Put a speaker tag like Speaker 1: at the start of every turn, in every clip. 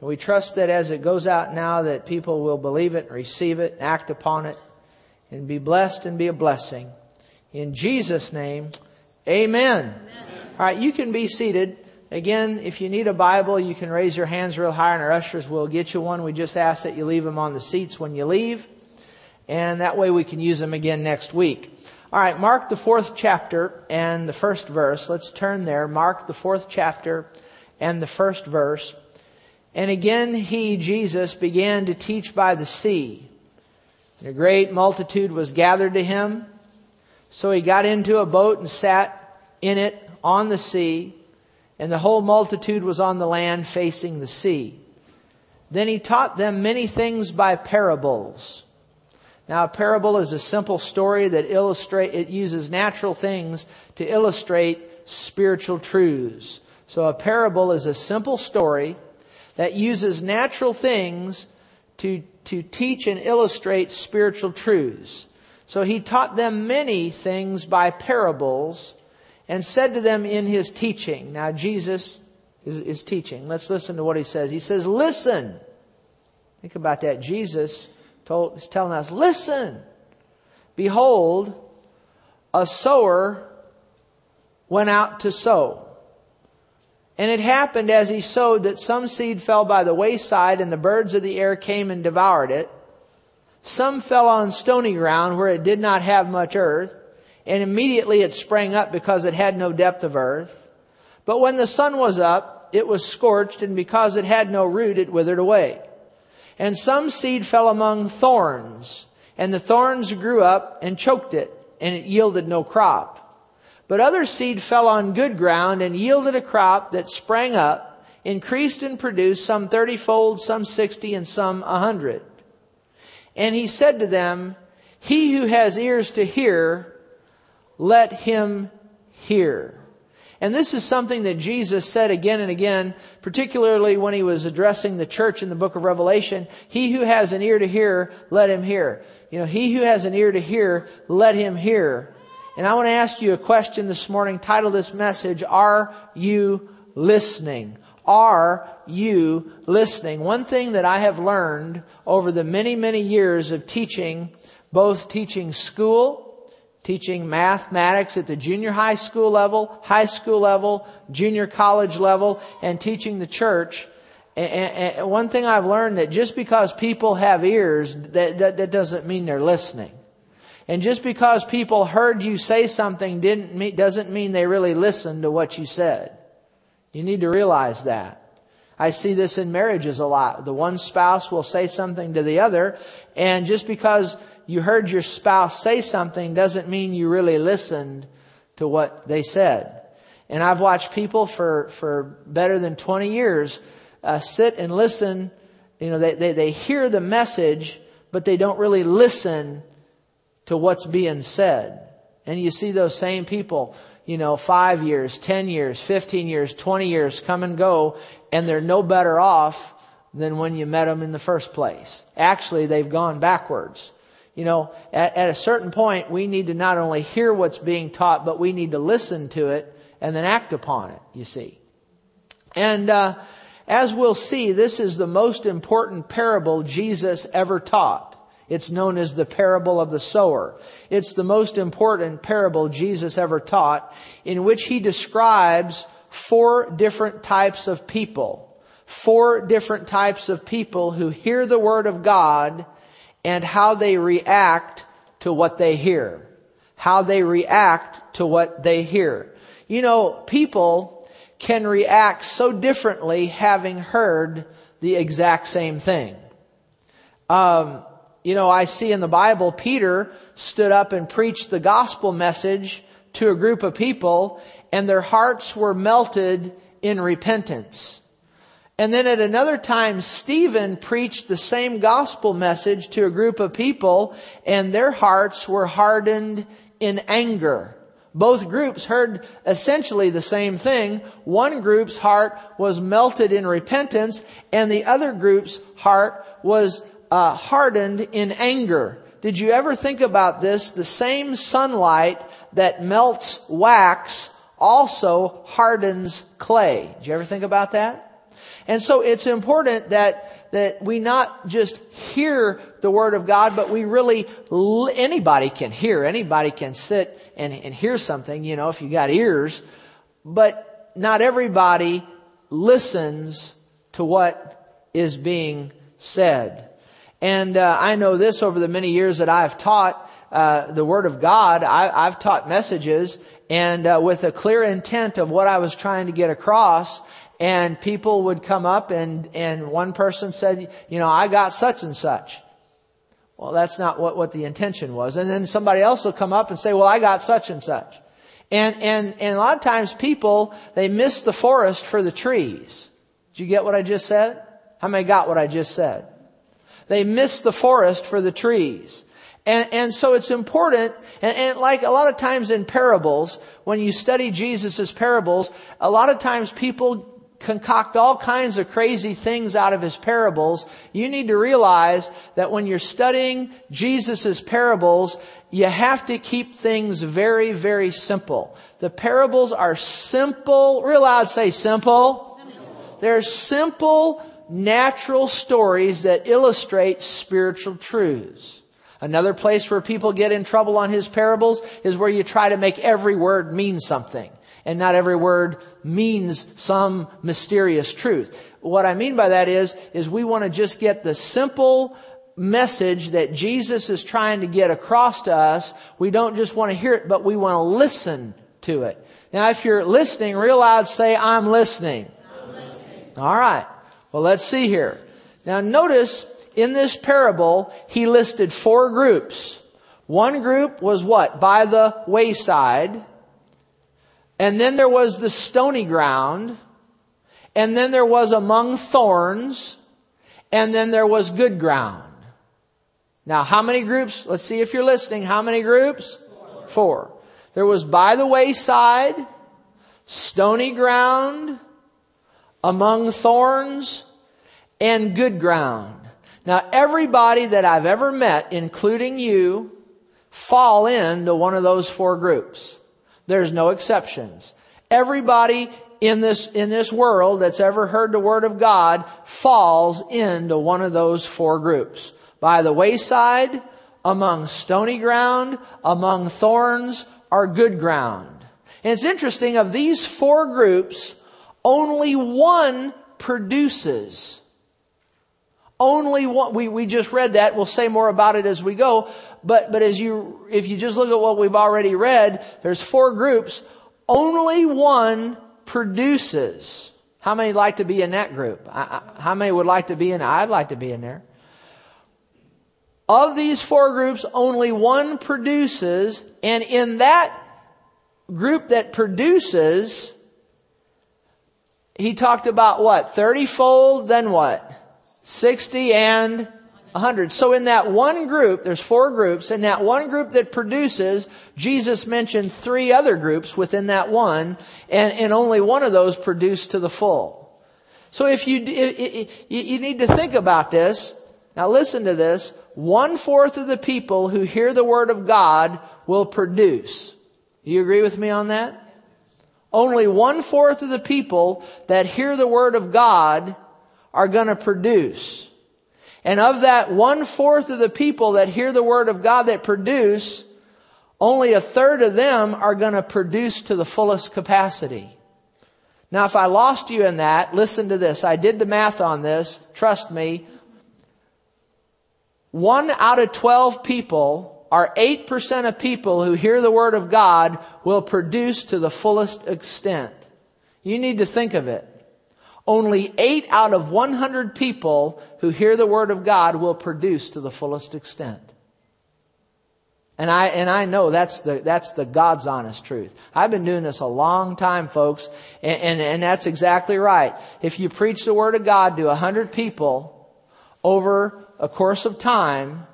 Speaker 1: And we trust that as it goes out now that people will believe it, receive it, act upon it, and be blessed and be a blessing. In Jesus' name, amen. amen. All right, you can be seated. Again, if you need a Bible, you can raise your hands real high and our ushers will get you one. We just ask that you leave them on the seats when you leave. And that way we can use them again next week. All right, Mark the fourth chapter and the first verse. Let's turn there. Mark the fourth chapter and the first verse. And again, he, Jesus, began to teach by the sea. And a great multitude was gathered to him. So he got into a boat and sat in it on the sea and the whole multitude was on the land facing the sea. Then he taught them many things by parables. Now, a parable is a simple story that illustrate, it uses natural things to illustrate spiritual truths. So a parable is a simple story that uses natural things to, to teach and illustrate spiritual truths. So he taught them many things by parables and said to them in his teaching. Now, Jesus is, is teaching. Let's listen to what he says. He says, Listen. Think about that. Jesus told, is telling us, Listen. Behold, a sower went out to sow. And it happened as he sowed that some seed fell by the wayside, and the birds of the air came and devoured it. Some fell on stony ground where it did not have much earth and immediately it sprang up because it had no depth of earth. But when the sun was up, it was scorched, and because it had no root, it withered away. And some seed fell among thorns, and the thorns grew up and choked it, and it yielded no crop. But other seed fell on good ground and yielded a crop that sprang up, increased and produced some thirtyfold, some sixty, and some a hundred. And he said to them, He who has ears to hear, let him hear. And this is something that Jesus said again and again, particularly when he was addressing the church in the book of Revelation. He who has an ear to hear, let him hear. You know, he who has an ear to hear, let him hear. And I want to ask you a question this morning. Title this message, Are You Listening? Are you listening? One thing that I have learned over the many, many years of teaching, both teaching school teaching mathematics at the junior high school level, high school level, junior college level, and teaching the church. And, one thing I've learned that just because people have ears, that, that, that doesn't mean they're listening. And just because people heard you say something didn't mean, doesn't mean they really listened to what you said. You need to realize that. I see this in marriages a lot. The one spouse will say something to the other, and just because you heard your spouse say something doesn't mean you really listened to what they said. And I've watched people for, for better than 20 years uh, sit and listen. You know, they, they, they hear the message, but they don't really listen to what's being said. And you see those same people, you know, five years, 10 years, 15 years, 20 years come and go, and they're no better off than when you met them in the first place. Actually, they've gone backwards. You know, at, at, a certain point, we need to not only hear what's being taught, but we need to listen to it and then act upon it, you see. And uh, as we'll see, this is the most important parable Jesus ever taught. It's known as the parable of the sower. It's the most important parable Jesus ever taught in which he describes four different types of people. Four different types of people who hear the word of God and how they react to what they hear. How they react to what they hear. You know, people can react so differently having heard the exact same thing. Um, you know, I see in the Bible, Peter stood up and preached the gospel message to a group of people, and their hearts were melted in repentance. And then at another time, Stephen preached the same gospel message to a group of people and their hearts were hardened in anger. Both groups heard essentially the same thing. One group's heart was melted in repentance and the other group's heart was uh, hardened in anger. Did you ever think about this? The same sunlight that melts wax also hardens clay. Did you ever think about that? And so it's important that, that we not just hear the Word of God, but we really, anybody can hear, anybody can sit and, and hear something, you know, if you got ears, but not everybody listens to what is being said. And uh, I know this over the many years that I've taught uh, the Word of God. I, have taught messages and uh, with a clear intent of what I was trying to get across. And people would come up and, and one person said, you know, I got such and such. Well, that's not what, what the intention was. And then somebody else will come up and say, well, I got such and such. And, and, and a lot of times people, they miss the forest for the trees. Did you get what I just said? How many got what I just said? They miss the forest for the trees. And, and so it's important, and, and like a lot of times in parables, when you study Jesus' parables, a lot of times people concoct all kinds of crazy things out of his parables. You need to realize that when you're studying Jesus' parables, you have to keep things very, very simple. The parables are simple, real loud say simple. simple. They're simple, natural stories that illustrate spiritual truths. Another place where people get in trouble on his parables is where you try to make every word mean something. And not every word means some mysterious truth. What I mean by that is, is we want to just get the simple message that Jesus is trying to get across to us. We don't just want to hear it, but we want to listen to it. Now, if you're listening, real loud say, I'm listening. I'm listening. All right. Well, let's see here. Now, notice in this parable, he listed four groups. One group was what? By the wayside. And then there was the stony ground. And then there was among thorns. And then there was good ground. Now, how many groups? Let's see if you're listening. How many groups? Four. There was by the wayside, stony ground, among thorns, and good ground. Now, everybody that I've ever met, including you, fall into one of those four groups. There's no exceptions. Everybody in this, in this world that's ever heard the Word of God falls into one of those four groups. By the wayside, among stony ground, among thorns, or good ground. And it's interesting, of these four groups, only one produces only one, we, we just read that. We'll say more about it as we go. But, but as you, if you just look at what we've already read, there's four groups. Only one produces. How many like to be in that group? I, I, how many would like to be in? I'd like to be in there. Of these four groups, only one produces, and in that group that produces, he talked about what? 30 fold, then what? 60 and 100. So in that one group, there's four groups, in that one group that produces, Jesus mentioned three other groups within that one, and, and only one of those produced to the full. So if you, you need to think about this, now listen to this, one fourth of the people who hear the word of God will produce. You agree with me on that? Only one fourth of the people that hear the word of God are going to produce. And of that one fourth of the people that hear the word of God that produce, only a third of them are going to produce to the fullest capacity. Now, if I lost you in that, listen to this. I did the math on this. Trust me. One out of 12 people, or 8% of people who hear the word of God will produce to the fullest extent. You need to think of it. Only eight out of 100 people who hear the word of God will produce to the fullest extent. And I, and I know that's the, that's the God's honest truth. I've been doing this a long time, folks, and, and, and that's exactly right. If you preach the Word of God to a hundred people over a course of time,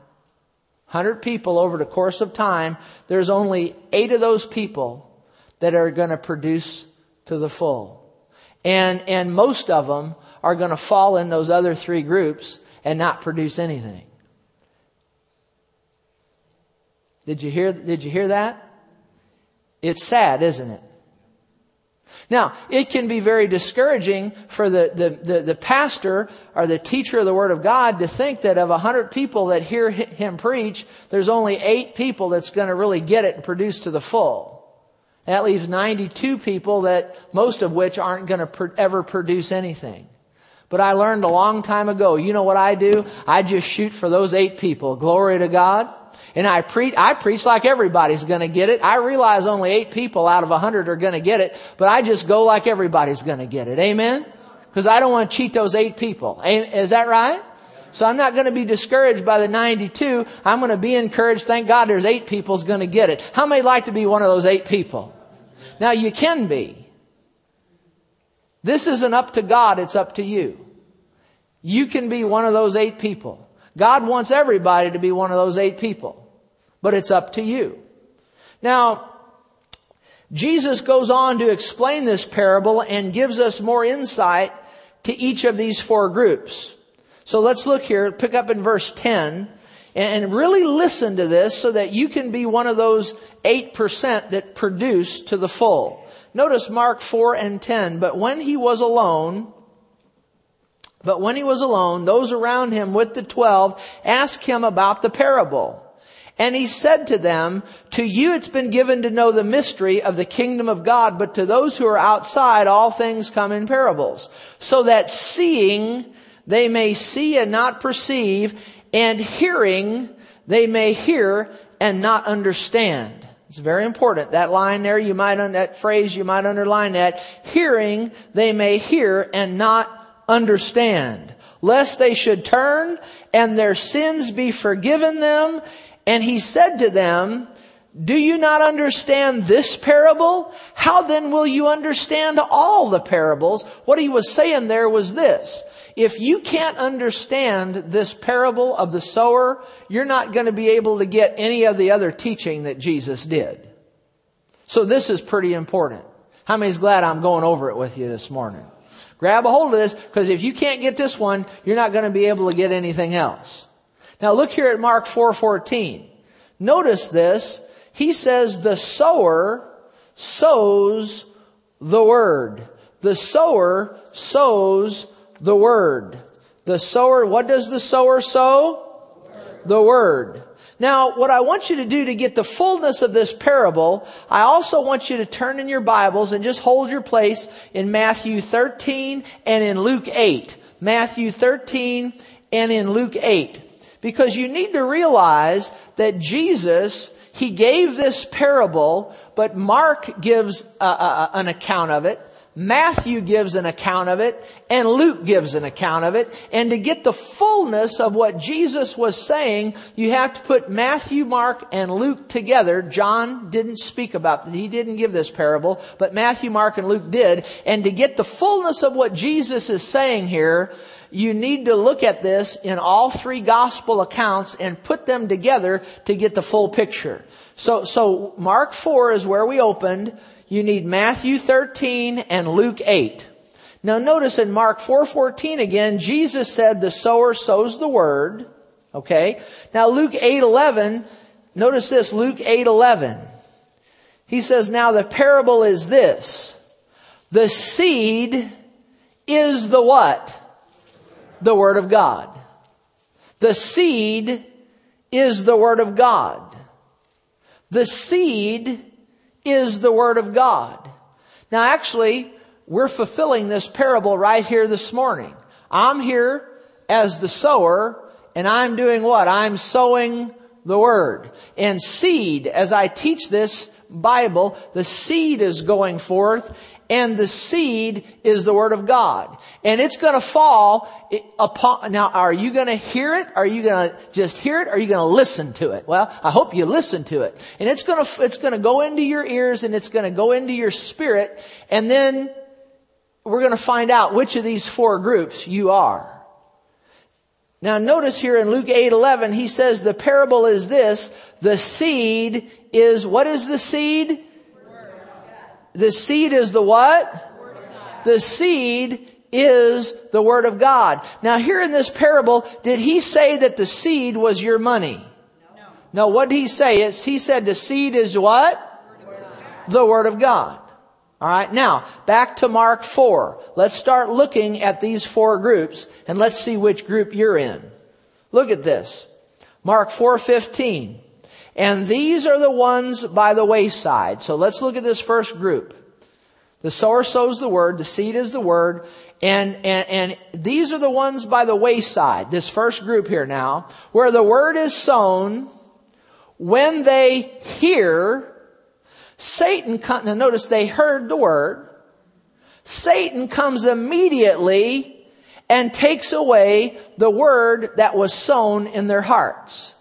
Speaker 1: hundred people over the course of time, there's only eight of those people that are going to produce to the full. And, and most of them are going to fall in those other three groups and not produce anything. Did you hear, did you hear that? It's sad, isn't it? Now, it can be very discouraging for the, the, the, the, pastor or the teacher of the Word of God to think that of a hundred people that hear him preach, there's only eight people that's going to really get it and produce to the full. That leaves 92 people that most of which aren't going to per, ever produce anything. But I learned a long time ago, you know what I do? I just shoot for those eight people. Glory to God. And I preach, I preach like everybody's gonna get it. I realize only eight people out of a hundred are gonna get it, but I just go like everybody's gonna get it. Amen? Because I don't want to cheat those eight people. Is that right? So I'm not going to be discouraged by the 92. I'm going to be encouraged. Thank God there's eight people's going to get it. How many like to be one of those eight people? Now you can be. This isn't up to God, it's up to you. You can be one of those eight people. God wants everybody to be one of those eight people but it's up to you. Now, Jesus goes on to explain this parable and gives us more insight to each of these four groups. So let's look here, pick up in verse 10, and really listen to this so that you can be one of those 8% that produce to the full. Notice Mark 4 and 10, but when he was alone, but when he was alone, those around him with the twelve asked him about the parable. And he said to them, to you it's been given to know the mystery of the kingdom of God, but to those who are outside, all things come in parables. So that seeing, they may see and not perceive, and hearing, they may hear and not understand. It's very important. That line there, you might, that phrase, you might underline that. Hearing, they may hear and not understand. Lest they should turn and their sins be forgiven them and he said to them, do you not understand this parable? How then will you understand all the parables? What he was saying there was this. If you can't understand this parable of the sower, you're not going to be able to get any of the other teaching that Jesus did. So this is pretty important. How many's glad I'm going over it with you this morning? Grab a hold of this, because if you can't get this one, you're not going to be able to get anything else. Now look here at Mark 4:14. Notice this. He says the sower sows the word. The sower sows the word. The sower, what does the sower sow? The word. Now, what I want you to do to get the fullness of this parable, I also want you to turn in your Bibles and just hold your place in Matthew 13 and in Luke 8. Matthew 13 and in Luke 8. Because you need to realize that Jesus, He gave this parable, but Mark gives a, a, an account of it. Matthew gives an account of it and Luke gives an account of it. And to get the fullness of what Jesus was saying, you have to put Matthew, Mark, and Luke together. John didn't speak about, he didn't give this parable, but Matthew, Mark, and Luke did. And to get the fullness of what Jesus is saying here, you need to look at this in all three gospel accounts and put them together to get the full picture. So, so Mark 4 is where we opened. You need Matthew 13 and Luke 8. Now notice in Mark 4:14 again, Jesus said the sower sows the word. Okay? Now Luke 8:11, notice this, Luke 8:11. He says, "Now the parable is this. The seed is the what? The Word of God. The seed is the Word of God. The seed is the Word of God. Now actually, we're fulfilling this parable right here this morning. I'm here as the sower and I'm doing what? I'm sowing the Word. And seed, as I teach this Bible, the seed is going forth and the seed is the Word of God. And it's going to fall upon, now are you going to hear it? Are you going to just hear it? Are you going to listen to it? Well, I hope you listen to it. And it's going to, it's going to go into your ears and it's going to go into your spirit. And then we're going to find out which of these four groups you are. Now notice here in Luke 8:11 he says the parable is this, the seed is what is the seed? The seed is the what? The seed is the Word of God. Now here in this parable, did he say that the seed was your money? No. No, what did he say? It's, he said the seed is what? Word the Word of God. All right. Now, back to Mark 4. Let's start looking at these four groups and let's see which group you're in. Look at this. Mark 4:15. And these are the ones by the wayside. So let's look at this first group. The sower sows the word, the seed is the word, and, and, and these are the ones by the wayside, this first group here now, where the word is sown, when they hear, Satan, now notice they heard the word, Satan comes immediately and takes away the word that was sown in their hearts.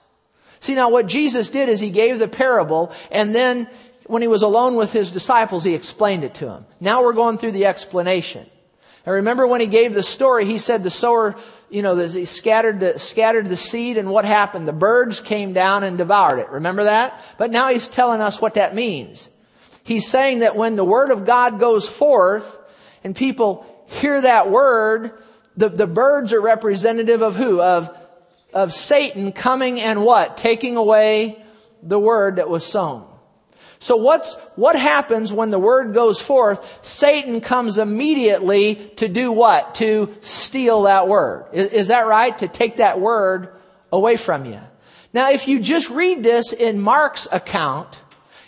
Speaker 1: See now what Jesus did is he gave the parable and then when he was alone with his disciples, he explained it to them. Now we're going through the explanation. I remember when he gave the story, he said the sower, you know, he scattered the, scattered the seed and what happened? The birds came down and devoured it. Remember that? But now he's telling us what that means. He's saying that when the word of God goes forth and people hear that word, the, the birds are representative of who? Of, of Satan coming and what? Taking away the word that was sown. So what's, what happens when the word goes forth? Satan comes immediately to do what? To steal that word. Is, is that right? To take that word away from you. Now if you just read this in Mark's account,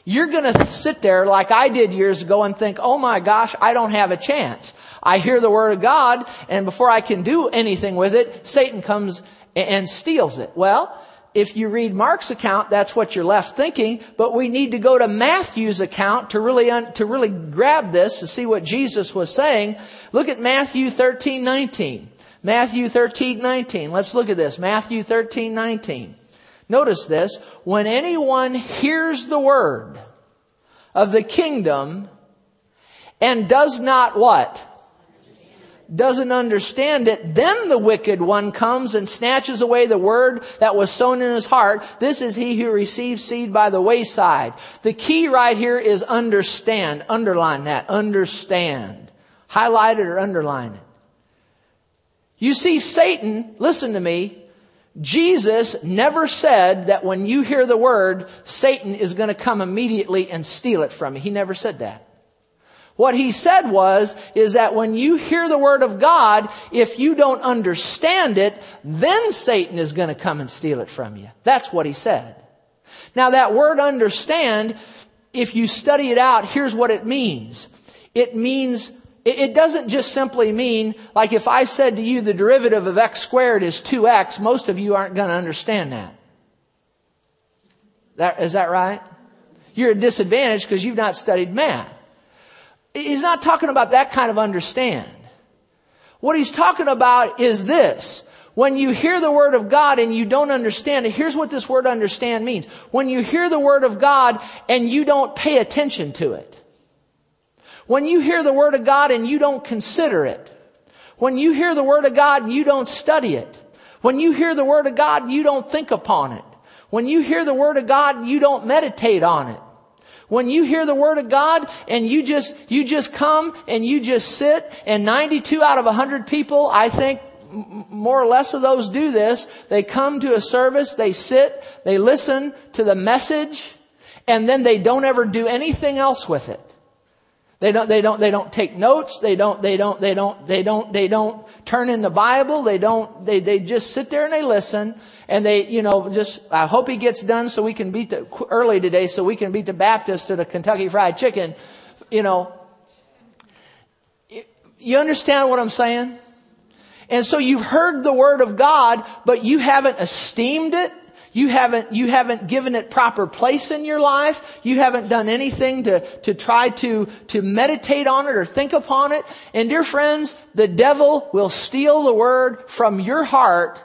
Speaker 1: you're gonna sit there like I did years ago and think, oh my gosh, I don't have a chance. I hear the word of God and before I can do anything with it, Satan comes and steals it. Well, if you read Mark's account, that's what you're left thinking, but we need to go to Matthew's account to really, un- to really grab this to see what Jesus was saying. Look at Matthew 13, 19. Matthew 13, 19. Let's look at this. Matthew 13, 19. Notice this. When anyone hears the word of the kingdom and does not what? Doesn't understand it, then the wicked one comes and snatches away the word that was sown in his heart. This is he who receives seed by the wayside. The key right here is understand. Underline that. Understand. Highlight it or underline it. You see, Satan, listen to me, Jesus never said that when you hear the word, Satan is going to come immediately and steal it from you. He never said that. What he said was, is that when you hear the word of God, if you don't understand it, then Satan is going to come and steal it from you. That's what he said. Now that word understand, if you study it out, here's what it means. It means, it doesn't just simply mean, like if I said to you the derivative of x squared is 2x, most of you aren't going to understand that. That, is that right? You're at a disadvantage because you've not studied math. He's not talking about that kind of understand. What he's talking about is this. When you hear the word of God and you don't understand it, here's what this word understand means. When you hear the word of God and you don't pay attention to it. When you hear the word of God and you don't consider it. When you hear the word of God and you don't study it. When you hear the word of God and you don't think upon it. When you hear the word of God and you don't meditate on it. When you hear the word of God and you just, you just come and you just sit and 92 out of 100 people, I think more or less of those do this. They come to a service, they sit, they listen to the message, and then they don't ever do anything else with it. They don't, they don't, they don't take notes. They don't, they don't, they don't, they don't, they don't turn in the Bible. They don't, they, they just sit there and they listen and they, you know, just, I hope he gets done so we can beat the, early today so we can beat the Baptist to the Kentucky Fried Chicken. You know, you understand what I'm saying? And so you've heard the word of God, but you haven't esteemed it. You haven't, you haven't given it proper place in your life. You haven't done anything to, to try to, to meditate on it or think upon it. And dear friends, the devil will steal the word from your heart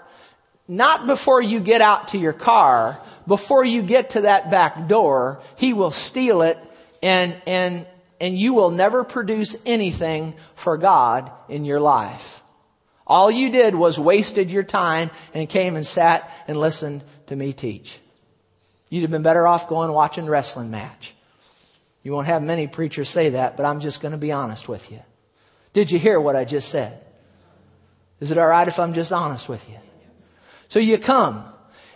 Speaker 1: not before you get out to your car, before you get to that back door, he will steal it and, and, and you will never produce anything for God in your life. All you did was wasted your time and came and sat and listened to me teach. You'd have been better off going watching wrestling match. You won't have many preachers say that, but I'm just going to be honest with you. Did you hear what I just said? Is it alright if I'm just honest with you? So you come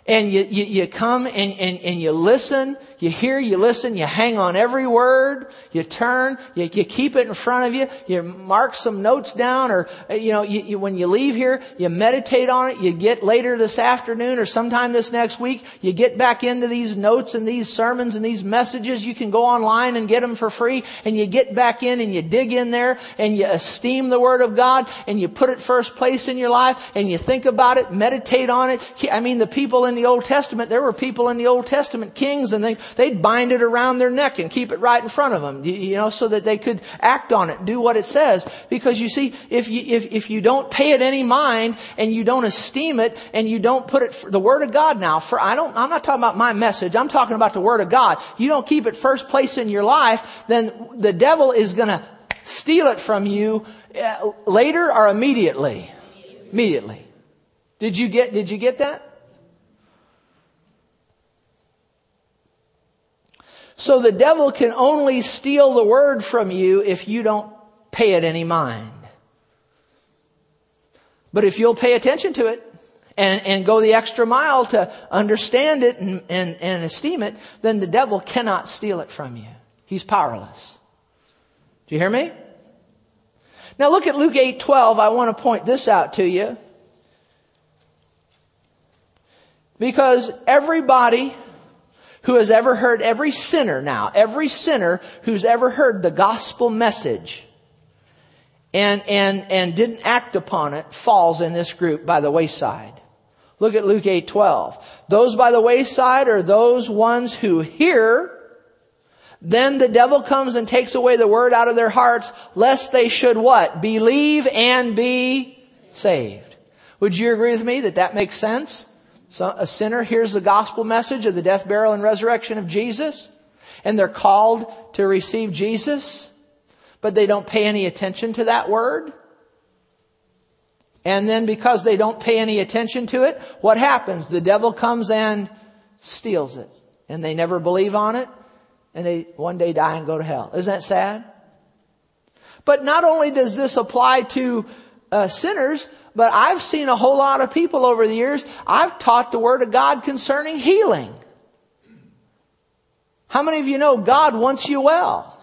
Speaker 1: and you, you, you come and, and, and you listen, you hear, you listen, you hang on every word, you turn, you, you keep it in front of you, you mark some notes down, or, uh, you know, you, you, when you leave here, you meditate on it, you get later this afternoon or sometime this next week, you get back into these notes and these sermons and these messages, you can go online and get them for free, and you get back in and you dig in there, and you esteem the Word of God, and you put it first place in your life, and you think about it, meditate on it. I mean, the people in the Old Testament, there were people in the Old Testament, kings, and they, they'd bind it around their neck and keep it right in front of them, you know, so that they could act on it, do what it says. Because you see, if you, if, if you don't pay it any mind and you don't esteem it and you don't put it, for, the Word of God now, for, I don't, I'm not talking about my message, I'm talking about the Word of God. You don't keep it first place in your life, then the devil is gonna steal it from you uh, later or immediately. Immediately. Did you get, did you get that? So the devil can only steal the word from you if you don't pay it any mind. But if you'll pay attention to it and, and go the extra mile to understand it and, and, and esteem it, then the devil cannot steal it from you. He's powerless. Do you hear me? Now look at Luke 8:12. I want to point this out to you. Because everybody who has ever heard, every sinner now, every sinner who's ever heard the gospel message and, and, and didn't act upon it falls in this group by the wayside. Look at Luke 8, 12. Those by the wayside are those ones who hear, then the devil comes and takes away the word out of their hearts, lest they should what? Believe and be saved. Would you agree with me that that makes sense? So a sinner hears the gospel message of the death, burial, and resurrection of Jesus, and they're called to receive Jesus, but they don't pay any attention to that word. And then because they don't pay any attention to it, what happens? The devil comes and steals it. And they never believe on it, and they one day die and go to hell. Isn't that sad? But not only does this apply to uh, sinners, but I've seen a whole lot of people over the years. I've taught the Word of God concerning healing. How many of you know God wants you well?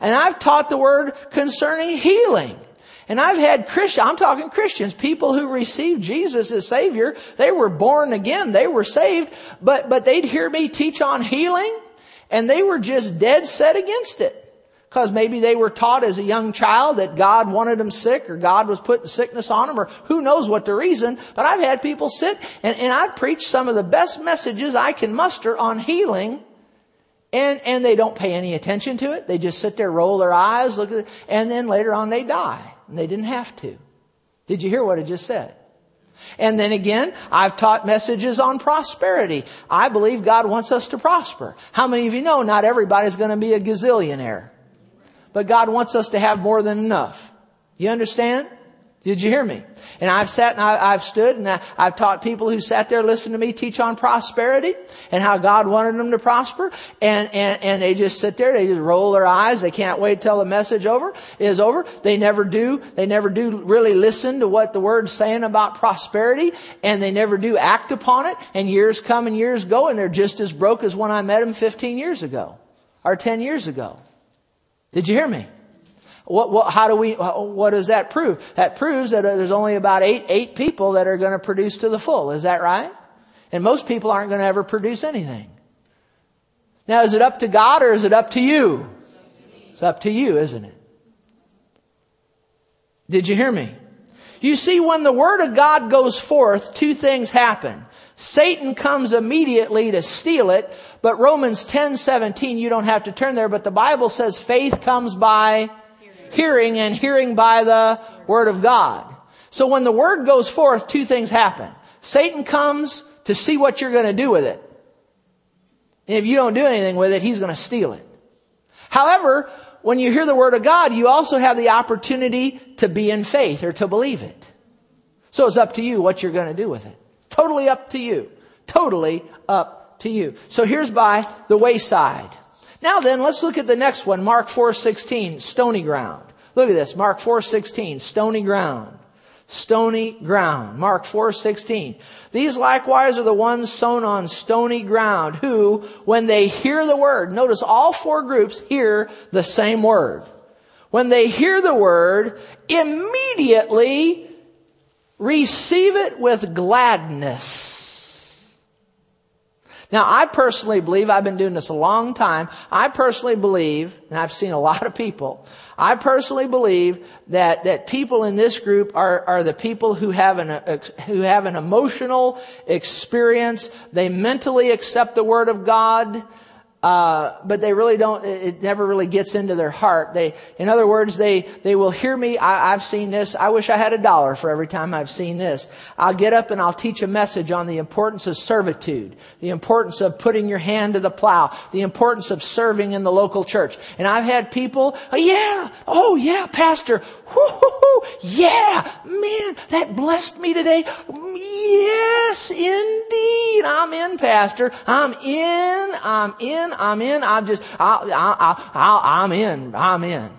Speaker 1: And I've taught the Word concerning healing. And I've had Christians, I'm talking Christians, people who received Jesus as Savior. They were born again. They were saved, but, but they'd hear me teach on healing and they were just dead set against it. Because maybe they were taught as a young child that God wanted them sick or God was putting sickness on them or who knows what the reason. But I've had people sit and, and I've preached some of the best messages I can muster on healing and, and they don't pay any attention to it. They just sit there, roll their eyes, look at it, and then later on they die. And they didn't have to. Did you hear what I just said? And then again, I've taught messages on prosperity. I believe God wants us to prosper. How many of you know not everybody's going to be a gazillionaire? But God wants us to have more than enough. You understand? Did you hear me? And I've sat and I, have stood and I, have taught people who sat there listening to me teach on prosperity and how God wanted them to prosper. And, and, and they just sit there, they just roll their eyes. They can't wait till the message over is over. They never do, they never do really listen to what the word's saying about prosperity and they never do act upon it. And years come and years go and they're just as broke as when I met them 15 years ago or 10 years ago. Did you hear me? What, what, how do we, what does that prove? That proves that uh, there's only about eight, eight people that are going to produce to the full. Is that right? And most people aren't going to ever produce anything. Now, is it up to God or is it up to you? It's up to you, isn't it? Did you hear me? You see, when the Word of God goes forth, two things happen. Satan comes immediately to steal it, but Romans 10, 17, you don't have to turn there, but the Bible says faith comes by hearing, and hearing by the Word of God. So when the Word goes forth, two things happen. Satan comes to see what you're going to do with it. And if you don't do anything with it, he's going to steal it. However, when you hear the Word of God, you also have the opportunity to be in faith or to believe it. So it's up to you what you're going to do with it. Totally up to you. Totally up to you. So here's by the wayside. Now then, let's look at the next one, Mark 4:16, stony ground. Look at this, Mark 4:16, stony ground. stony ground. Mark 4:16. These likewise are the ones sown on stony ground who when they hear the word, notice all four groups hear the same word. When they hear the word, immediately receive it with gladness. Now, I personally believe, I've been doing this a long time, I personally believe, and I've seen a lot of people, I personally believe that, that people in this group are, are the people who have an, who have an emotional experience. They mentally accept the Word of God. Uh, but they really don't, it never really gets into their heart. They, in other words, they, they will hear me. I, I've seen this. I wish I had a dollar for every time I've seen this. I'll get up and I'll teach a message on the importance of servitude, the importance of putting your hand to the plow, the importance of serving in the local church. And I've had people, oh, yeah, oh yeah, pastor, whoo, yeah, man, that blessed me today. Yes, indeed. I'm in, pastor. I'm in, I'm in, I'm in. I'm just, I, I, I, I'm in. I'm in.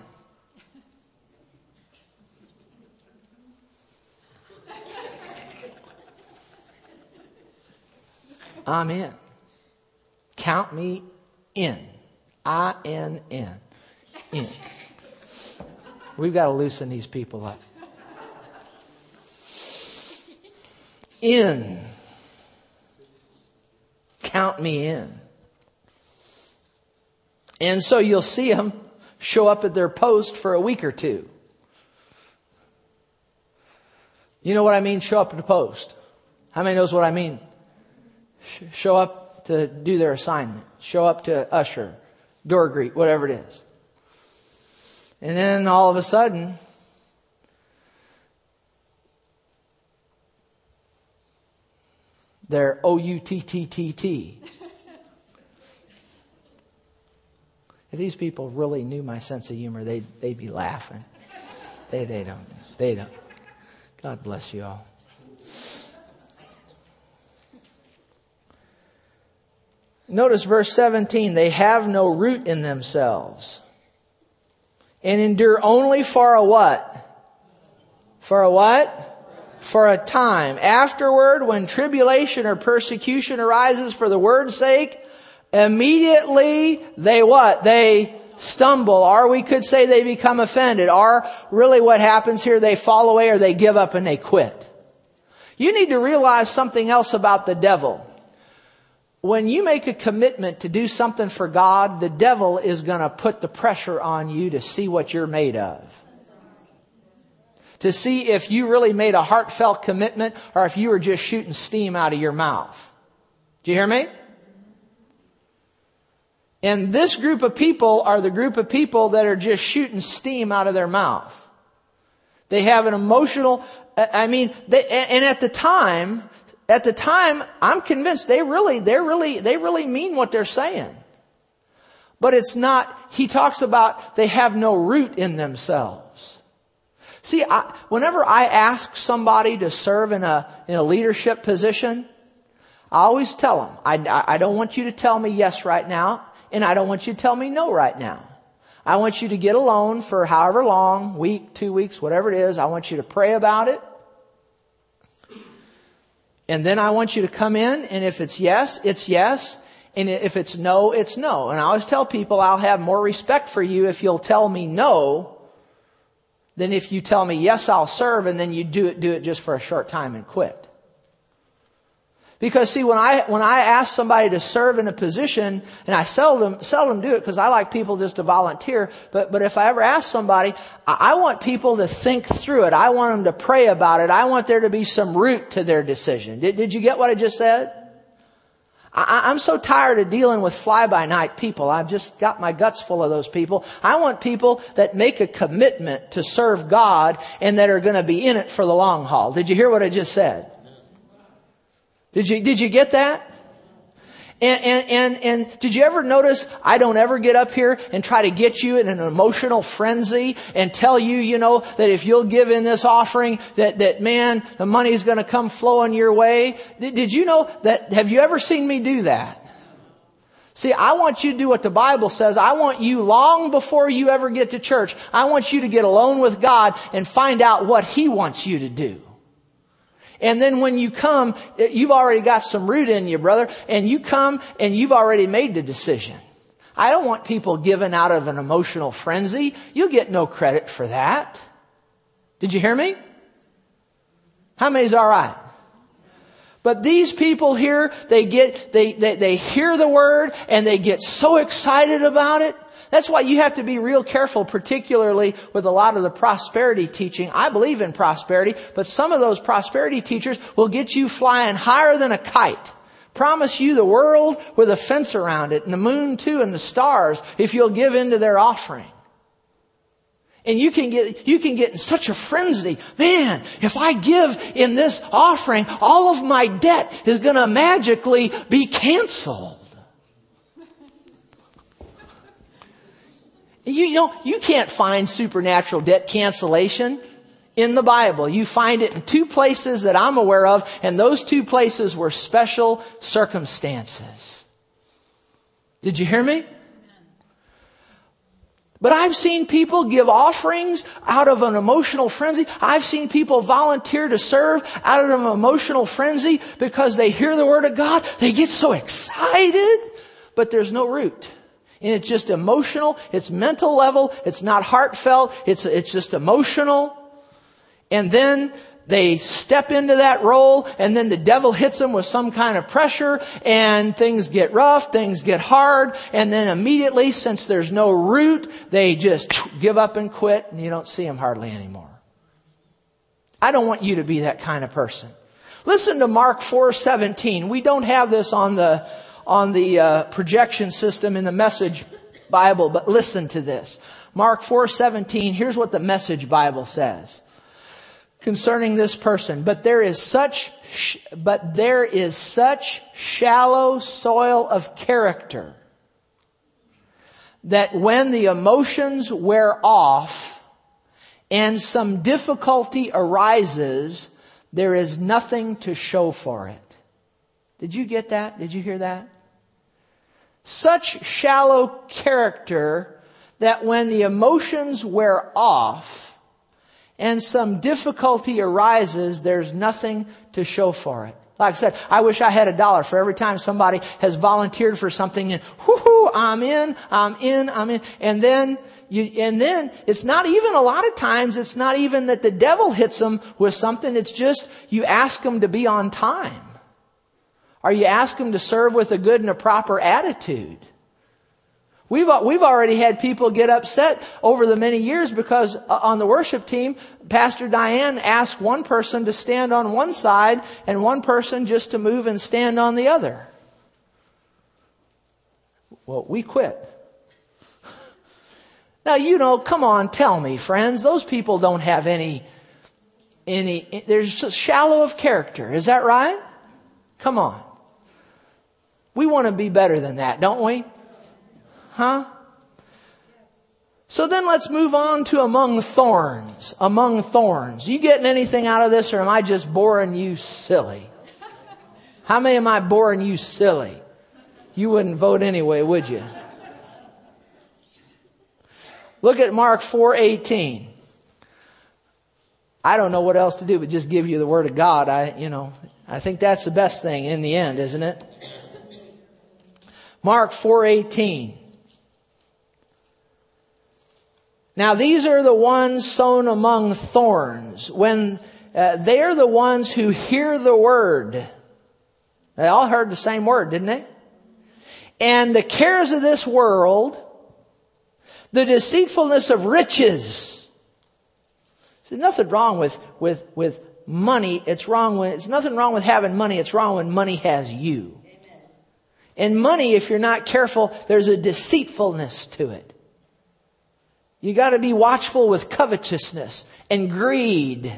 Speaker 1: I'm in. Count me in. I N N. In. We've got to loosen these people up. In. Count me in. And so you'll see them show up at their post for a week or two. You know what I mean? Show up at the post. How many knows what I mean? Show up to do their assignment. Show up to usher, door greet, whatever it is. And then all of a sudden, they're O U T T T T. If these people really knew my sense of humor, they'd, they'd be laughing. They, they don't. They don't. God bless you all. Notice verse 17. They have no root in themselves. And endure only for a what? For a what? For a time. Afterward, when tribulation or persecution arises for the word's sake, Immediately they what? They stumble, or we could say they become offended, or really what happens here, they fall away or they give up and they quit. You need to realize something else about the devil. When you make a commitment to do something for God, the devil is going to put the pressure on you to see what you're made of. To see if you really made a heartfelt commitment or if you were just shooting steam out of your mouth. Do you hear me? And this group of people are the group of people that are just shooting steam out of their mouth. They have an emotional, I mean, they, and at the time, at the time, I'm convinced they really, they really, they really mean what they're saying. But it's not, he talks about they have no root in themselves. See, I, whenever I ask somebody to serve in a, in a leadership position, I always tell them, I, I don't want you to tell me yes right now. And I don't want you to tell me no right now. I want you to get alone for however long, week, two weeks, whatever it is. I want you to pray about it. And then I want you to come in and if it's yes, it's yes. And if it's no, it's no. And I always tell people I'll have more respect for you if you'll tell me no than if you tell me yes, I'll serve and then you do it, do it just for a short time and quit. Because see, when I, when I ask somebody to serve in a position, and I seldom, seldom do it because I like people just to volunteer, but, but if I ever ask somebody, I, I want people to think through it. I want them to pray about it. I want there to be some root to their decision. Did, did you get what I just said? I, I'm so tired of dealing with fly by night people. I've just got my guts full of those people. I want people that make a commitment to serve God and that are going to be in it for the long haul. Did you hear what I just said? Did you, did you get that? And, and, and, and, did you ever notice I don't ever get up here and try to get you in an emotional frenzy and tell you, you know, that if you'll give in this offering, that, that man, the money's gonna come flowing your way? Did, did you know that, have you ever seen me do that? See, I want you to do what the Bible says. I want you long before you ever get to church. I want you to get alone with God and find out what He wants you to do. And then when you come, eh, you've already got some root in you, brother, and you come and you've already made the decision. I don't want people given out of an emotional frenzy. You get no credit for that. Did you hear me? How many's alright? But these people here, they get, they, they, they hear the word and they get so excited about it. That's why you have to be real careful, particularly with a lot of the prosperity teaching. I believe in prosperity, but some of those prosperity teachers will get you flying higher than a kite. Promise you the world with a fence around it and the moon too and the stars if you'll give in to their offering. And you can get, you can get in such a frenzy. Man, if I give in this offering, all of my debt is going to magically be canceled. You know, you can't find supernatural debt cancellation in the Bible. You find it in two places that I'm aware of, and those two places were special circumstances. Did you hear me? But I've seen people give offerings out of an emotional frenzy. I've seen people volunteer to serve out of an emotional frenzy because they hear the word of God. They get so excited, but there's no root. And it's just emotional. It's mental level. It's not heartfelt. It's, it's just emotional. And then they step into that role and then the devil hits them with some kind of pressure and things get rough, things get hard, and then immediately, since there's no root, they just give up and quit and you don't see them hardly anymore. I don't want you to be that kind of person. Listen to Mark 4:17. We don't have this on the on the uh, projection system in the message Bible, but listen to this. Mark 4:17. Here's what the message Bible says concerning this person. But there is such, but there is such shallow soil of character that when the emotions wear off and some difficulty arises, there is nothing to show for it. Did you get that? Did you hear that? Such shallow character that when the emotions wear off, and some difficulty arises, there's nothing to show for it. Like I said, I wish I had a dollar for every time somebody has volunteered for something and whoo I'm in, I'm in, I'm in. And then you, and then it's not even a lot of times, it's not even that the devil hits them with something. It's just you ask them to be on time. Or you asking them to serve with a good and a proper attitude. We've, we've already had people get upset over the many years because uh, on the worship team, Pastor Diane asked one person to stand on one side and one person just to move and stand on the other. Well, we quit. Now, you know, come on, tell me, friends, those people don't have any, any, they're just shallow of character. Is that right? Come on. We want to be better than that, don't we? Huh? So then let's move on to among thorns. Among thorns. You getting anything out of this or am I just boring you silly? How many am I boring you silly? You wouldn't vote anyway, would you? Look at Mark 4:18. I don't know what else to do but just give you the word of God. I, you know, I think that's the best thing in the end, isn't it? Mark 4:18. Now these are the ones sown among thorns. When uh, they're the ones who hear the word. They all heard the same word, didn't they? And the cares of this world, the deceitfulness of riches. There's nothing wrong with, with, with money. It's wrong when, it's nothing wrong with having money. It's wrong when money has you. And money, if you're not careful, there's a deceitfulness to it. You gotta be watchful with covetousness and greed.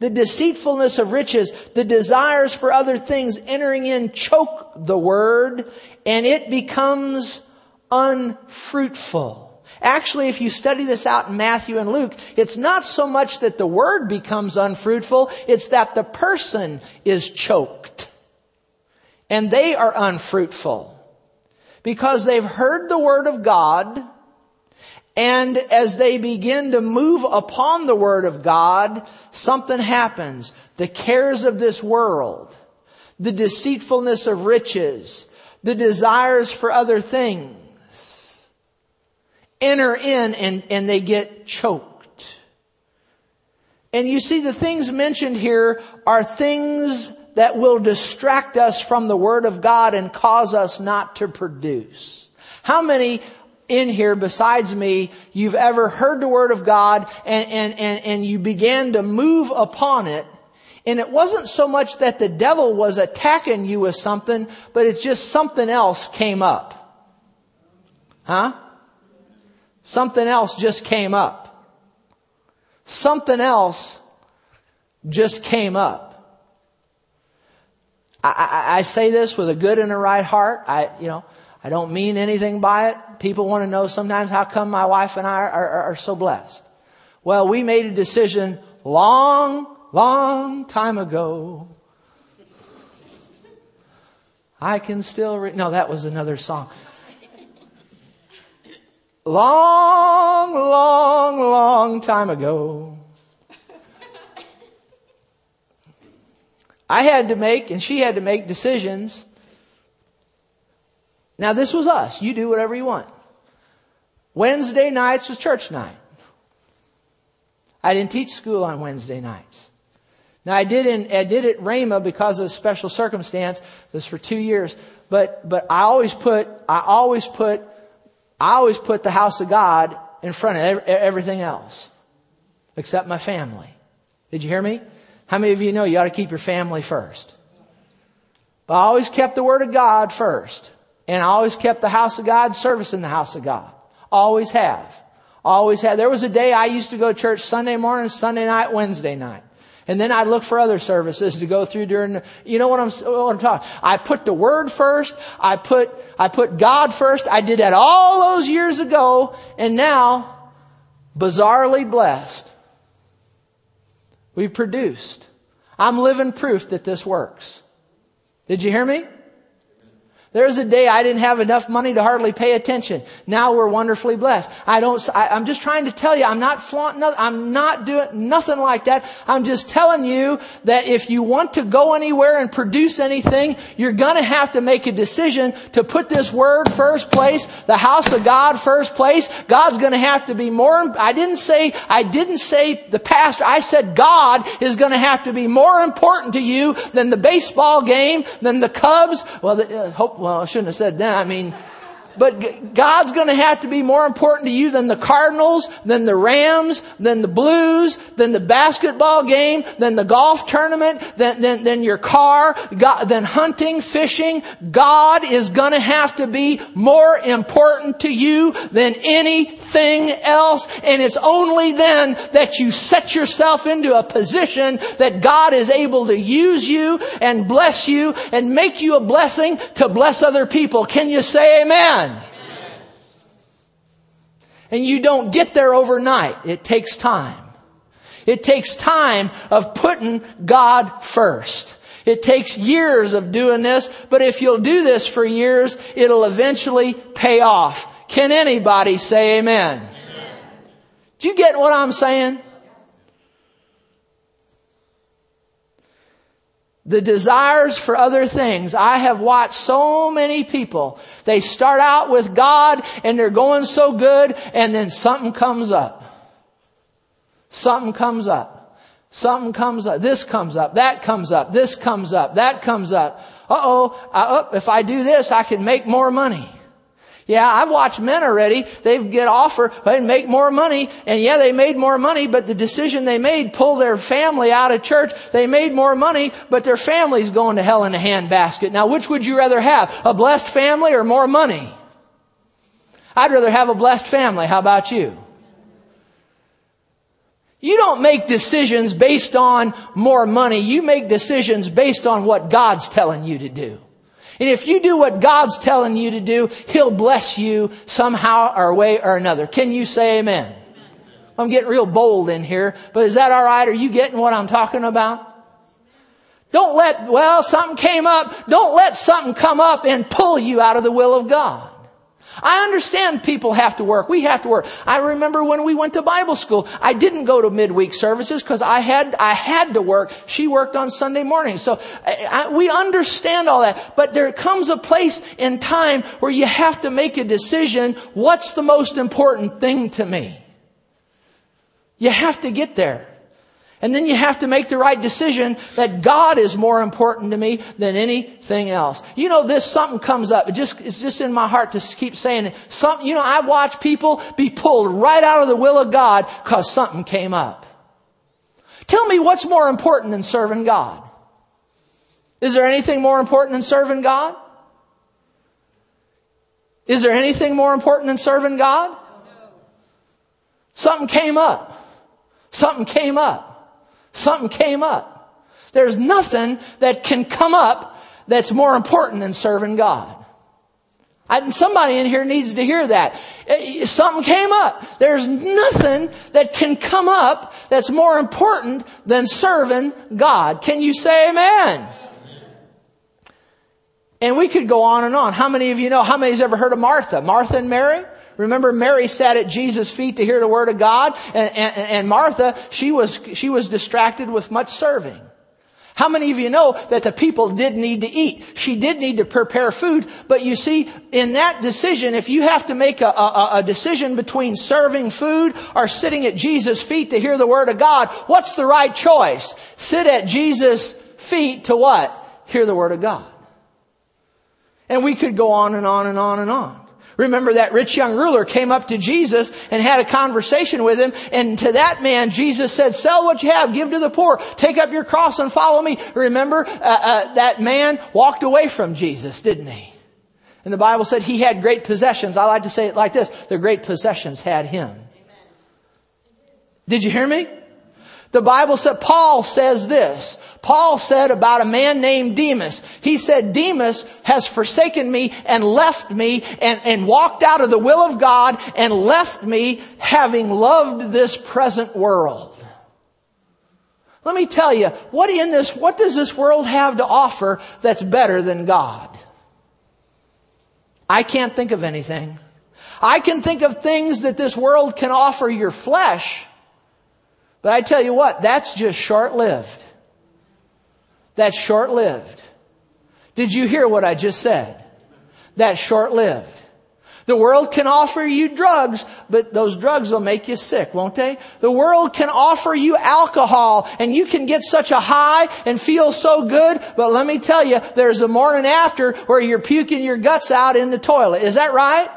Speaker 1: The deceitfulness of riches, the desires for other things entering in choke the word and it becomes unfruitful. Actually, if you study this out in Matthew and Luke, it's not so much that the word becomes unfruitful, it's that the person is choked. And they are unfruitful. Because they've heard the word of God, And as they begin to move upon the Word of God, something happens. The cares of this world, the deceitfulness of riches, the desires for other things enter in and, and they get choked. And you see, the things mentioned here are things that will distract us from the Word of God and cause us not to produce. How many in here besides me, you've ever heard the word of God and, and, and, and you began to move upon it. And it wasn't so much that the devil was attacking you with something, but it's just something else came up. Huh? Something else just came up. Something else just came up. I, I, I say this with a good and a right heart. I, you know, I don't mean anything by it. People want to know sometimes how come my wife and I are, are, are so blessed. Well, we made a decision long, long time ago. I can still re- no, that was another song. Long, long, long time ago. I had to make, and she had to make decisions now this was us. You do whatever you want. Wednesday nights was church night. I didn't teach school on Wednesday nights. Now I did in, I did at Rhema because of a special circumstance. It was for two years. But, but I always put, I always put, I always put the house of God in front of everything else. Except my family. Did you hear me? How many of you know you ought to keep your family first? But I always kept the Word of God first. And I always kept the house of God, service in the house of God. Always have. Always have. There was a day I used to go to church Sunday morning, Sunday night, Wednesday night. And then I'd look for other services to go through during the, you know what I'm, what I'm talking. I put the Word first. I put, I put God first. I did that all those years ago. And now, bizarrely blessed, we've produced. I'm living proof that this works. Did you hear me? There was a day I didn't have enough money to hardly pay attention. Now we're wonderfully blessed. I don't, I, am just trying to tell you, I'm not flaunting, I'm not doing nothing like that. I'm just telling you that if you want to go anywhere and produce anything, you're gonna have to make a decision to put this word first place, the house of God first place. God's gonna have to be more, I didn't say, I didn't say the pastor, I said God is gonna have to be more important to you than the baseball game, than the Cubs. Well, the, uh, hope, well, I shouldn't have said that. I mean, but God's going to have to be more important to you than the Cardinals, than the Rams, than the Blues, than the basketball game, than the golf tournament, than, than, than your car, God, than hunting, fishing. God is going to have to be more important to you than anything else. And it's only then that you set yourself into a position that God is able to use you and bless you and make you a blessing to bless other people. Can you say amen? And you don't get there overnight. It takes time. It takes time of putting God first. It takes years of doing this, but if you'll do this for years, it'll eventually pay off. Can anybody say amen? amen. Do you get what I'm saying? The desires for other things. I have watched so many people. They start out with God and they're going so good and then something comes up. Something comes up. Something comes up. This comes up. That comes up. This comes up. That comes up. Uh, if I do this, I can make more money. Yeah, I've watched men already. They get offer, they make more money. And yeah, they made more money, but the decision they made pulled their family out of church. They made more money, but their family's going to hell in a handbasket. Now, which would you rather have? A blessed family or more money? I'd rather have a blessed family. How about you? You don't make decisions based on more money. You make decisions based on what God's telling you to do. And if you do what God's telling you to do, He'll bless you somehow or way or another. Can you say amen? I'm getting real bold in here, but is that alright? Are you getting what I'm talking about? Don't let, well, something came up. Don't let something come up and pull you out of the will of God. I understand people have to work. We have to work. I remember when we went to Bible school, I didn't go to midweek services because I had, I had to work. She worked on Sunday morning. So I, I, we understand all that. But there comes a place in time where you have to make a decision. What's the most important thing to me? You have to get there. And then you have to make the right decision that God is more important to me than anything else. You know, this something comes up. It just, it's just in my heart to keep saying it. Something, you know, I watch people be pulled right out of the will of God because something came up. Tell me what's more important than serving God? Is there anything more important than serving God? Is there anything more important than serving God? Something came up. Something came up. Something came up. There's nothing that can come up that's more important than serving God. Somebody in here needs to hear that. Eh, something came up. There's nothing that can come up that's more important than serving God. Can you say amen? And we could go on and on. How many of you know, how many's ever heard of Martha? Martha and Mary? Remember, Mary sat at Jesus' feet to hear the word of God, and, and, and Martha, she was, she was distracted with much serving. How many of you know that the people did need to eat? She did need to prepare food, but you see, in that decision, if you have to make a, a, a, decision between serving food or sitting at Jesus' feet to hear the Word of God, what's the right choice? Sit at Jesus' feet to what? Hear the Word of God. And we could go on and on and on and on. Remember that rich young ruler came up to Jesus and had a conversation with him. And to that man, Jesus said, sell what you have, give to the poor, take up your cross and follow me. Remember, uh, uh, that man walked away from Jesus, didn't he? And the Bible said he had great possessions. I like to say it like this. The great possessions had him. Did you hear me? The Bible said, Paul says this. Paul said about a man named Demas. He said, Demas has forsaken me and left me and, and walked out of the will of God and left me having loved this present world. Let me tell you, what in this, what does this world have to offer that's better than God? I can't think of anything. I can think of things that this world can offer your flesh, but I tell you what, that's just short lived. That's short lived. Did you hear what I just said? That's short lived. The world can offer you drugs, but those drugs will make you sick, won't they? The world can offer you alcohol and you can get such a high and feel so good, but let me tell you, there's a morning after where you're puking your guts out in the toilet. Is that right?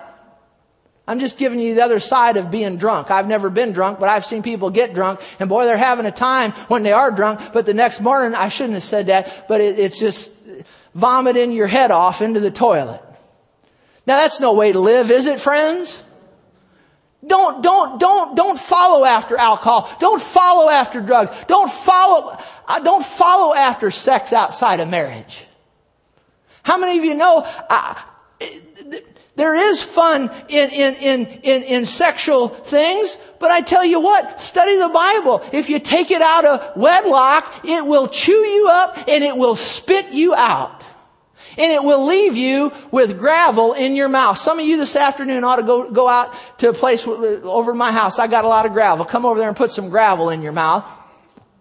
Speaker 1: I'm just giving you the other side of being drunk. I've never been drunk, but I've seen people get drunk, and boy, they're having a time when they are drunk, but the next morning, I shouldn't have said that, but it, it's just vomiting your head off into the toilet. Now that's no way to live, is it, friends? Don't, don't, don't, don't follow after alcohol. Don't follow after drugs. Don't follow, uh, don't follow after sex outside of marriage. How many of you know, uh, there is fun in, in, in, in, in sexual things, but I tell you what, study the Bible. If you take it out of wedlock, it will chew you up and it will spit you out. And it will leave you with gravel in your mouth. Some of you this afternoon ought to go, go out to a place over my house. I got a lot of gravel. Come over there and put some gravel in your mouth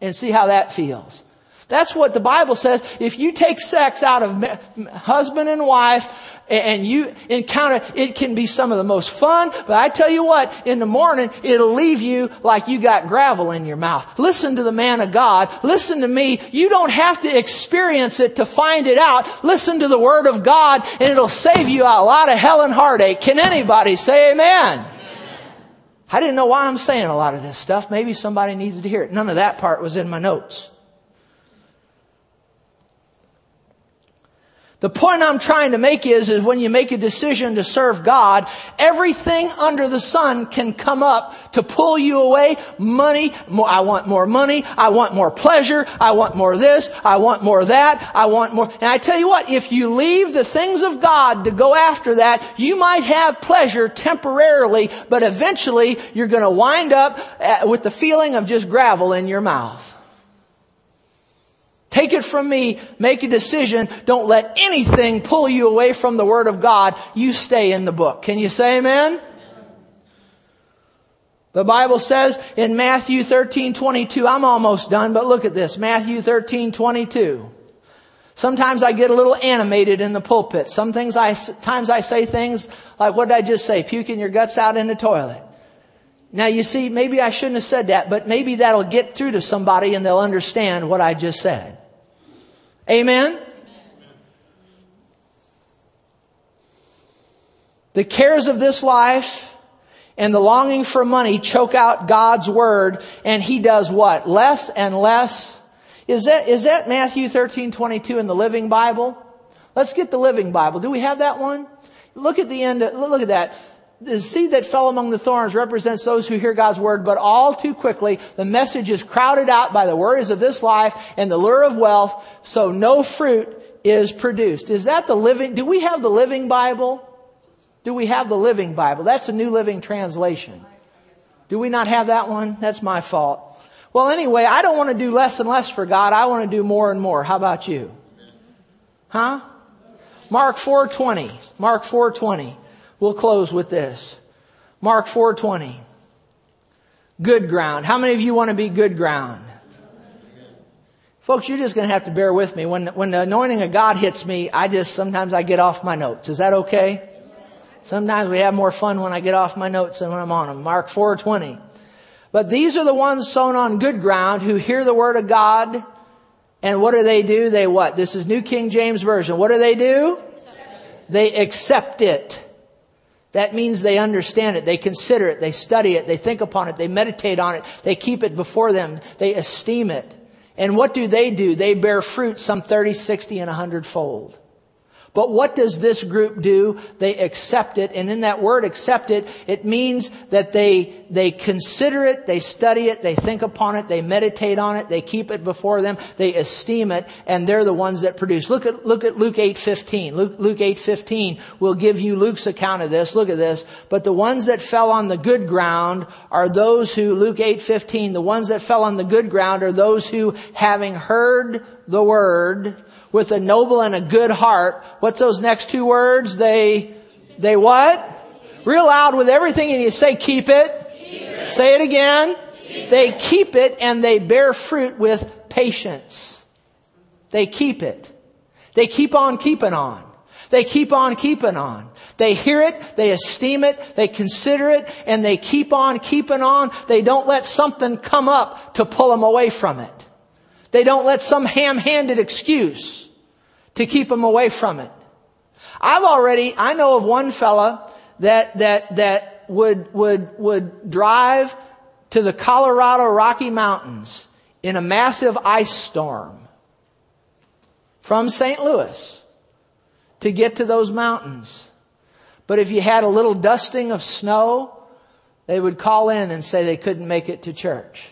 Speaker 1: and see how that feels. That's what the Bible says. If you take sex out of husband and wife and you encounter, it can be some of the most fun, but I tell you what, in the morning, it'll leave you like you got gravel in your mouth. Listen to the man of God. Listen to me. You don't have to experience it to find it out. Listen to the word of God and it'll save you a lot of hell and heartache. Can anybody say amen? I didn't know why I'm saying a lot of this stuff. Maybe somebody needs to hear it. None of that part was in my notes. The point I'm trying to make is, is when you make a decision to serve God, everything under the sun can come up to pull you away. Money, more, I want more money, I want more pleasure, I want more this, I want more that, I want more. And I tell you what, if you leave the things of God to go after that, you might have pleasure temporarily, but eventually you're going to wind up uh, with the feeling of just gravel in your mouth. Take it from me. Make a decision. Don't let anything pull you away from the Word of God. You stay in the book. Can you say amen? The Bible says in Matthew 13, 22, I'm almost done, but look at this. Matthew 13, 22. Sometimes I get a little animated in the pulpit. Some things I, times I say things like, what did I just say? Puking your guts out in the toilet. Now you see, maybe I shouldn't have said that, but maybe that'll get through to somebody and they'll understand what I just said. Amen? The cares of this life and the longing for money choke out God's word and he does what? Less and less. Is that, is that Matthew 13, 22 in the Living Bible? Let's get the Living Bible. Do we have that one? Look at the end, look at that the seed that fell among the thorns represents those who hear God's word, but all too quickly the message is crowded out by the worries of this life and the lure of wealth, so no fruit is produced. Is that the living, do we have the living Bible? Do we have the living Bible? That's a new living translation. Do we not have that one? That's my fault. Well, anyway, I don't want to do less and less for God. I want to do more and more. How about you? Huh? Mark 4:20. Mark 4:20. We'll close with this. Mark 4:20. Good ground. How many of you want to be good ground? Folks, you're just going to have to bear with me. When, when the anointing of God hits me, I just, sometimes I get off my notes. Is that okay? Sometimes we have more fun when I get off my notes than when I'm on them. Mark 4:20. But these are the ones sown on good ground who hear the word of God. And what do they do? They what? This is New King James Version. What do they do? They accept it. That means they understand it, they consider it, they study it, they think upon it, they meditate on it, they keep it before them, they esteem it. And what do they do? They bear fruit some 30, 60, and 100 fold. But what does this group do? They accept it. And in that word accept it, it means that they, they consider it, they study it, they think upon it, they meditate on it, they keep it before them, they esteem it, and they're the ones that produce. Look at, look at Luke 8.15. Luke, Luke 8.15 will give you Luke's account of this. Look at this. But the ones that fell on the good ground are those who, Luke 8.15, the ones that fell on the good ground are those who, having heard the word, with a noble and a good heart. What's those next two words? They, they what? Real loud with everything and you say keep it. Keep it. Say it again. Keep they keep it and they bear fruit with patience. They keep it. They keep on keeping on. They keep on keeping on. They hear it, they esteem it, they consider it, and they keep on keeping on. They don't let something come up to pull them away from it. They don't let some ham-handed excuse to keep them away from it. I've already, I know of one fella that, that, that would, would, would drive to the Colorado Rocky Mountains in a massive ice storm from St. Louis to get to those mountains. But if you had a little dusting of snow, they would call in and say they couldn't make it to church.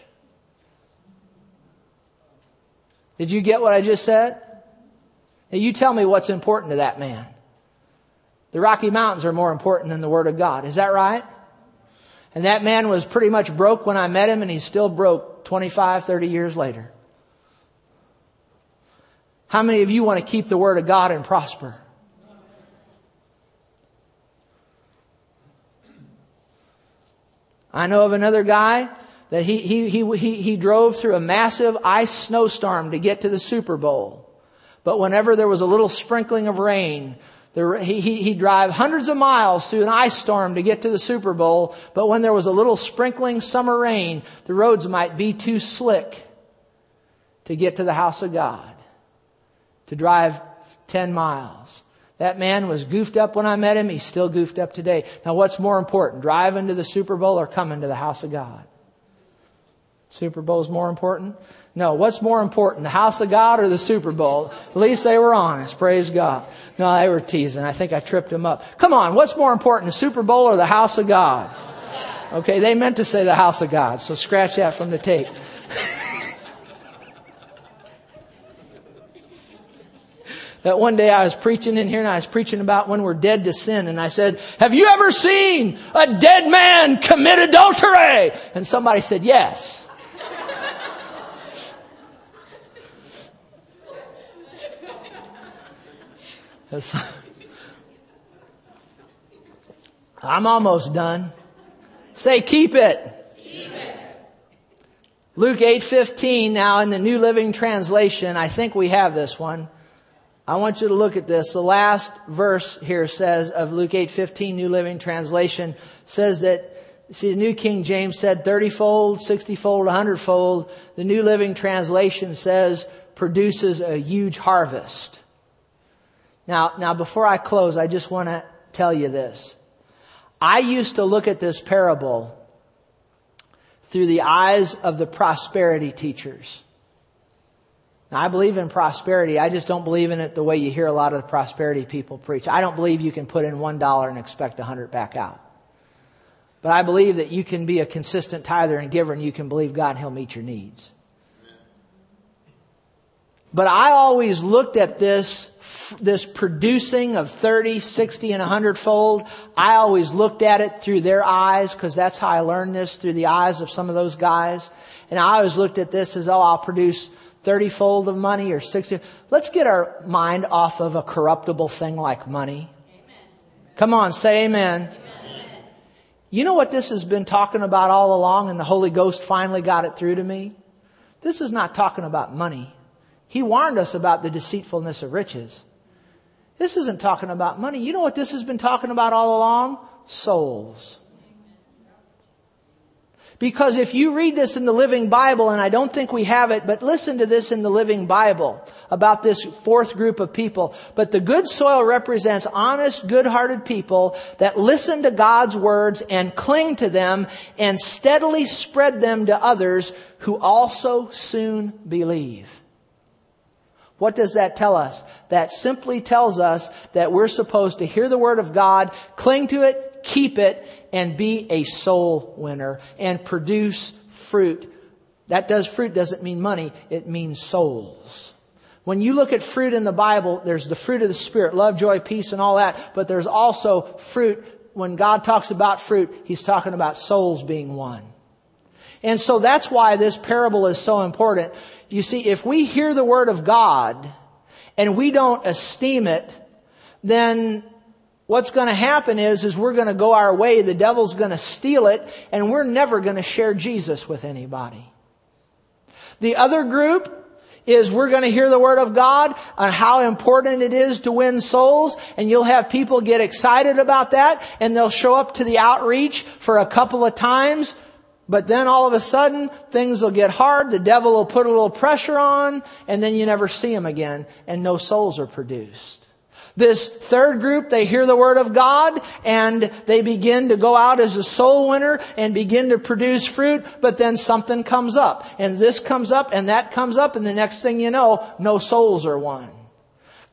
Speaker 1: Did you get what I just said? Now you tell me what's important to that man. The Rocky Mountains are more important than the Word of God. Is that right? And that man was pretty much broke when I met him, and he's still broke 25, 30 years later. How many of you want to keep the Word of God and prosper? I know of another guy that he, he, he, he, he drove through a massive ice snowstorm to get to the Super Bowl. But whenever there was a little sprinkling of rain, the, he, he, he'd drive hundreds of miles through an ice storm to get to the Super Bowl. But when there was a little sprinkling summer rain, the roads might be too slick to get to the house of God, to drive 10 miles. That man was goofed up when I met him. He's still goofed up today. Now, what's more important, driving to the Super Bowl or coming to the house of God? Super Bowl is more important? No, what's more important, the house of God or the Super Bowl? At least they were honest. Praise God. No, they were teasing. I think I tripped them up. Come on, what's more important, the Super Bowl or the house of God? Okay, they meant to say the house of God, so scratch that from the tape. that one day I was preaching in here and I was preaching about when we're dead to sin and I said, have you ever seen a dead man commit adultery? And somebody said, yes. I'm almost done. Say, keep it. Luke 8:15 now in the New Living Translation, I think we have this one. I want you to look at this. The last verse here says of Luke 8:15 New Living Translation says that see the New King James said 30-fold, 60-fold, 100-fold. The New Living Translation says produces a huge harvest. Now, now before I close, I just want to tell you this. I used to look at this parable through the eyes of the prosperity teachers. Now, I believe in prosperity. I just don't believe in it the way you hear a lot of the prosperity people preach. I don't believe you can put in one dollar and expect a hundred back out. But I believe that you can be a consistent tither and giver and you can believe God and He'll meet your needs. But I always looked at this, this producing of 30, 60, and 100 fold. I always looked at it through their eyes because that's how I learned this through the eyes of some of those guys. And I always looked at this as, oh, I'll produce 30 fold of money or 60. Let's get our mind off of a corruptible thing like money. Amen. Come on, say amen. amen. You know what this has been talking about all along and the Holy Ghost finally got it through to me? This is not talking about money. He warned us about the deceitfulness of riches. This isn't talking about money. You know what this has been talking about all along? Souls. Because if you read this in the Living Bible, and I don't think we have it, but listen to this in the Living Bible about this fourth group of people. But the good soil represents honest, good-hearted people that listen to God's words and cling to them and steadily spread them to others who also soon believe. What does that tell us? That simply tells us that we're supposed to hear the Word of God, cling to it, keep it, and be a soul winner and produce fruit. That does fruit doesn't mean money, it means souls. When you look at fruit in the Bible, there's the fruit of the Spirit, love, joy, peace, and all that, but there's also fruit. When God talks about fruit, He's talking about souls being won. And so that's why this parable is so important. You see, if we hear the word of God and we don't esteem it, then what's going to happen is, is we're going to go our way, the devil's going to steal it, and we're never going to share Jesus with anybody. The other group is we're going to hear the word of God on how important it is to win souls and you'll have people get excited about that and they'll show up to the outreach for a couple of times but then all of a sudden, things will get hard, the devil will put a little pressure on, and then you never see him again, and no souls are produced. This third group, they hear the word of God and they begin to go out as a soul winner and begin to produce fruit, but then something comes up and this comes up and that comes up and the next thing you know, no souls are won.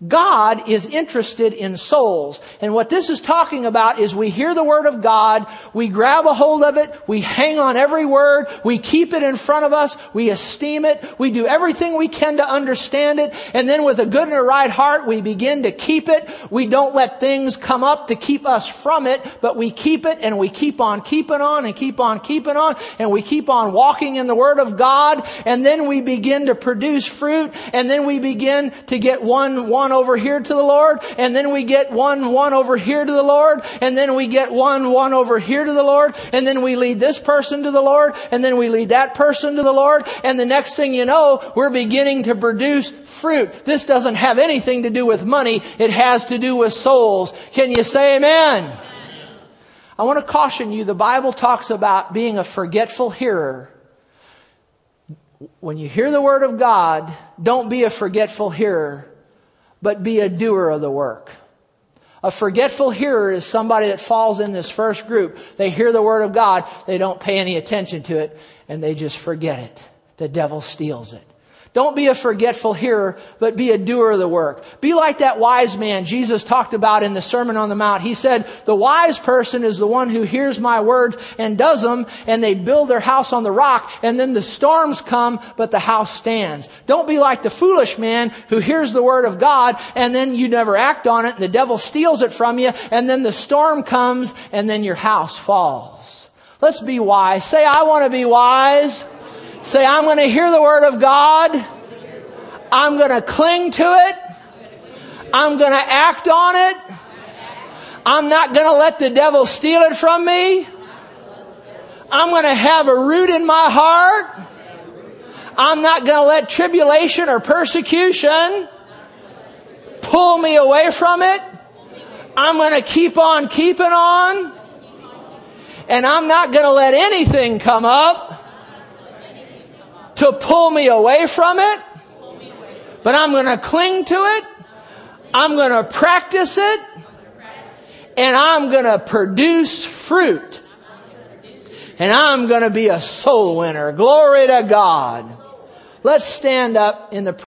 Speaker 1: God is interested in souls. And what this is talking about is we hear the Word of God, we grab a hold of it, we hang on every word, we keep it in front of us, we esteem it, we do everything we can to understand it, and then with a good and a right heart, we begin to keep it. We don't let things come up to keep us from it, but we keep it and we keep on keeping on and keep on keeping on, and we keep on walking in the Word of God, and then we begin to produce fruit, and then we begin to get one, one one over here to the Lord, and then we get one, one over here to the Lord, and then we get one, one over here to the Lord, and then we lead this person to the Lord, and then we lead that person to the Lord, and the next thing you know, we're beginning to produce fruit. This doesn't have anything to do with money, it has to do with souls. Can you say amen? I want to caution you, the Bible talks about being a forgetful hearer when you hear the word of God, don't be a forgetful hearer but be a doer of the work. A forgetful hearer is somebody that falls in this first group. They hear the word of God, they don't pay any attention to it, and they just forget it. The devil steals it. Don't be a forgetful hearer, but be a doer of the work. Be like that wise man Jesus talked about in the Sermon on the Mount. He said, the wise person is the one who hears my words and does them, and they build their house on the rock, and then the storms come, but the house stands. Don't be like the foolish man who hears the word of God, and then you never act on it, and the devil steals it from you, and then the storm comes, and then your house falls. Let's be wise. Say, I want to be wise. Say, I'm going to hear the Word of God. I'm going to cling to it. I'm going to act on it. I'm not going to let the devil steal it from me. I'm going to have a root in my heart. I'm not going to let tribulation or persecution pull me away from it. I'm going to keep on keeping on. And I'm not going to let anything come up to pull me away from it. But I'm going to cling to it. I'm going to practice it. And I'm going to produce fruit. And I'm going to be a soul winner. Glory to God. Let's stand up in the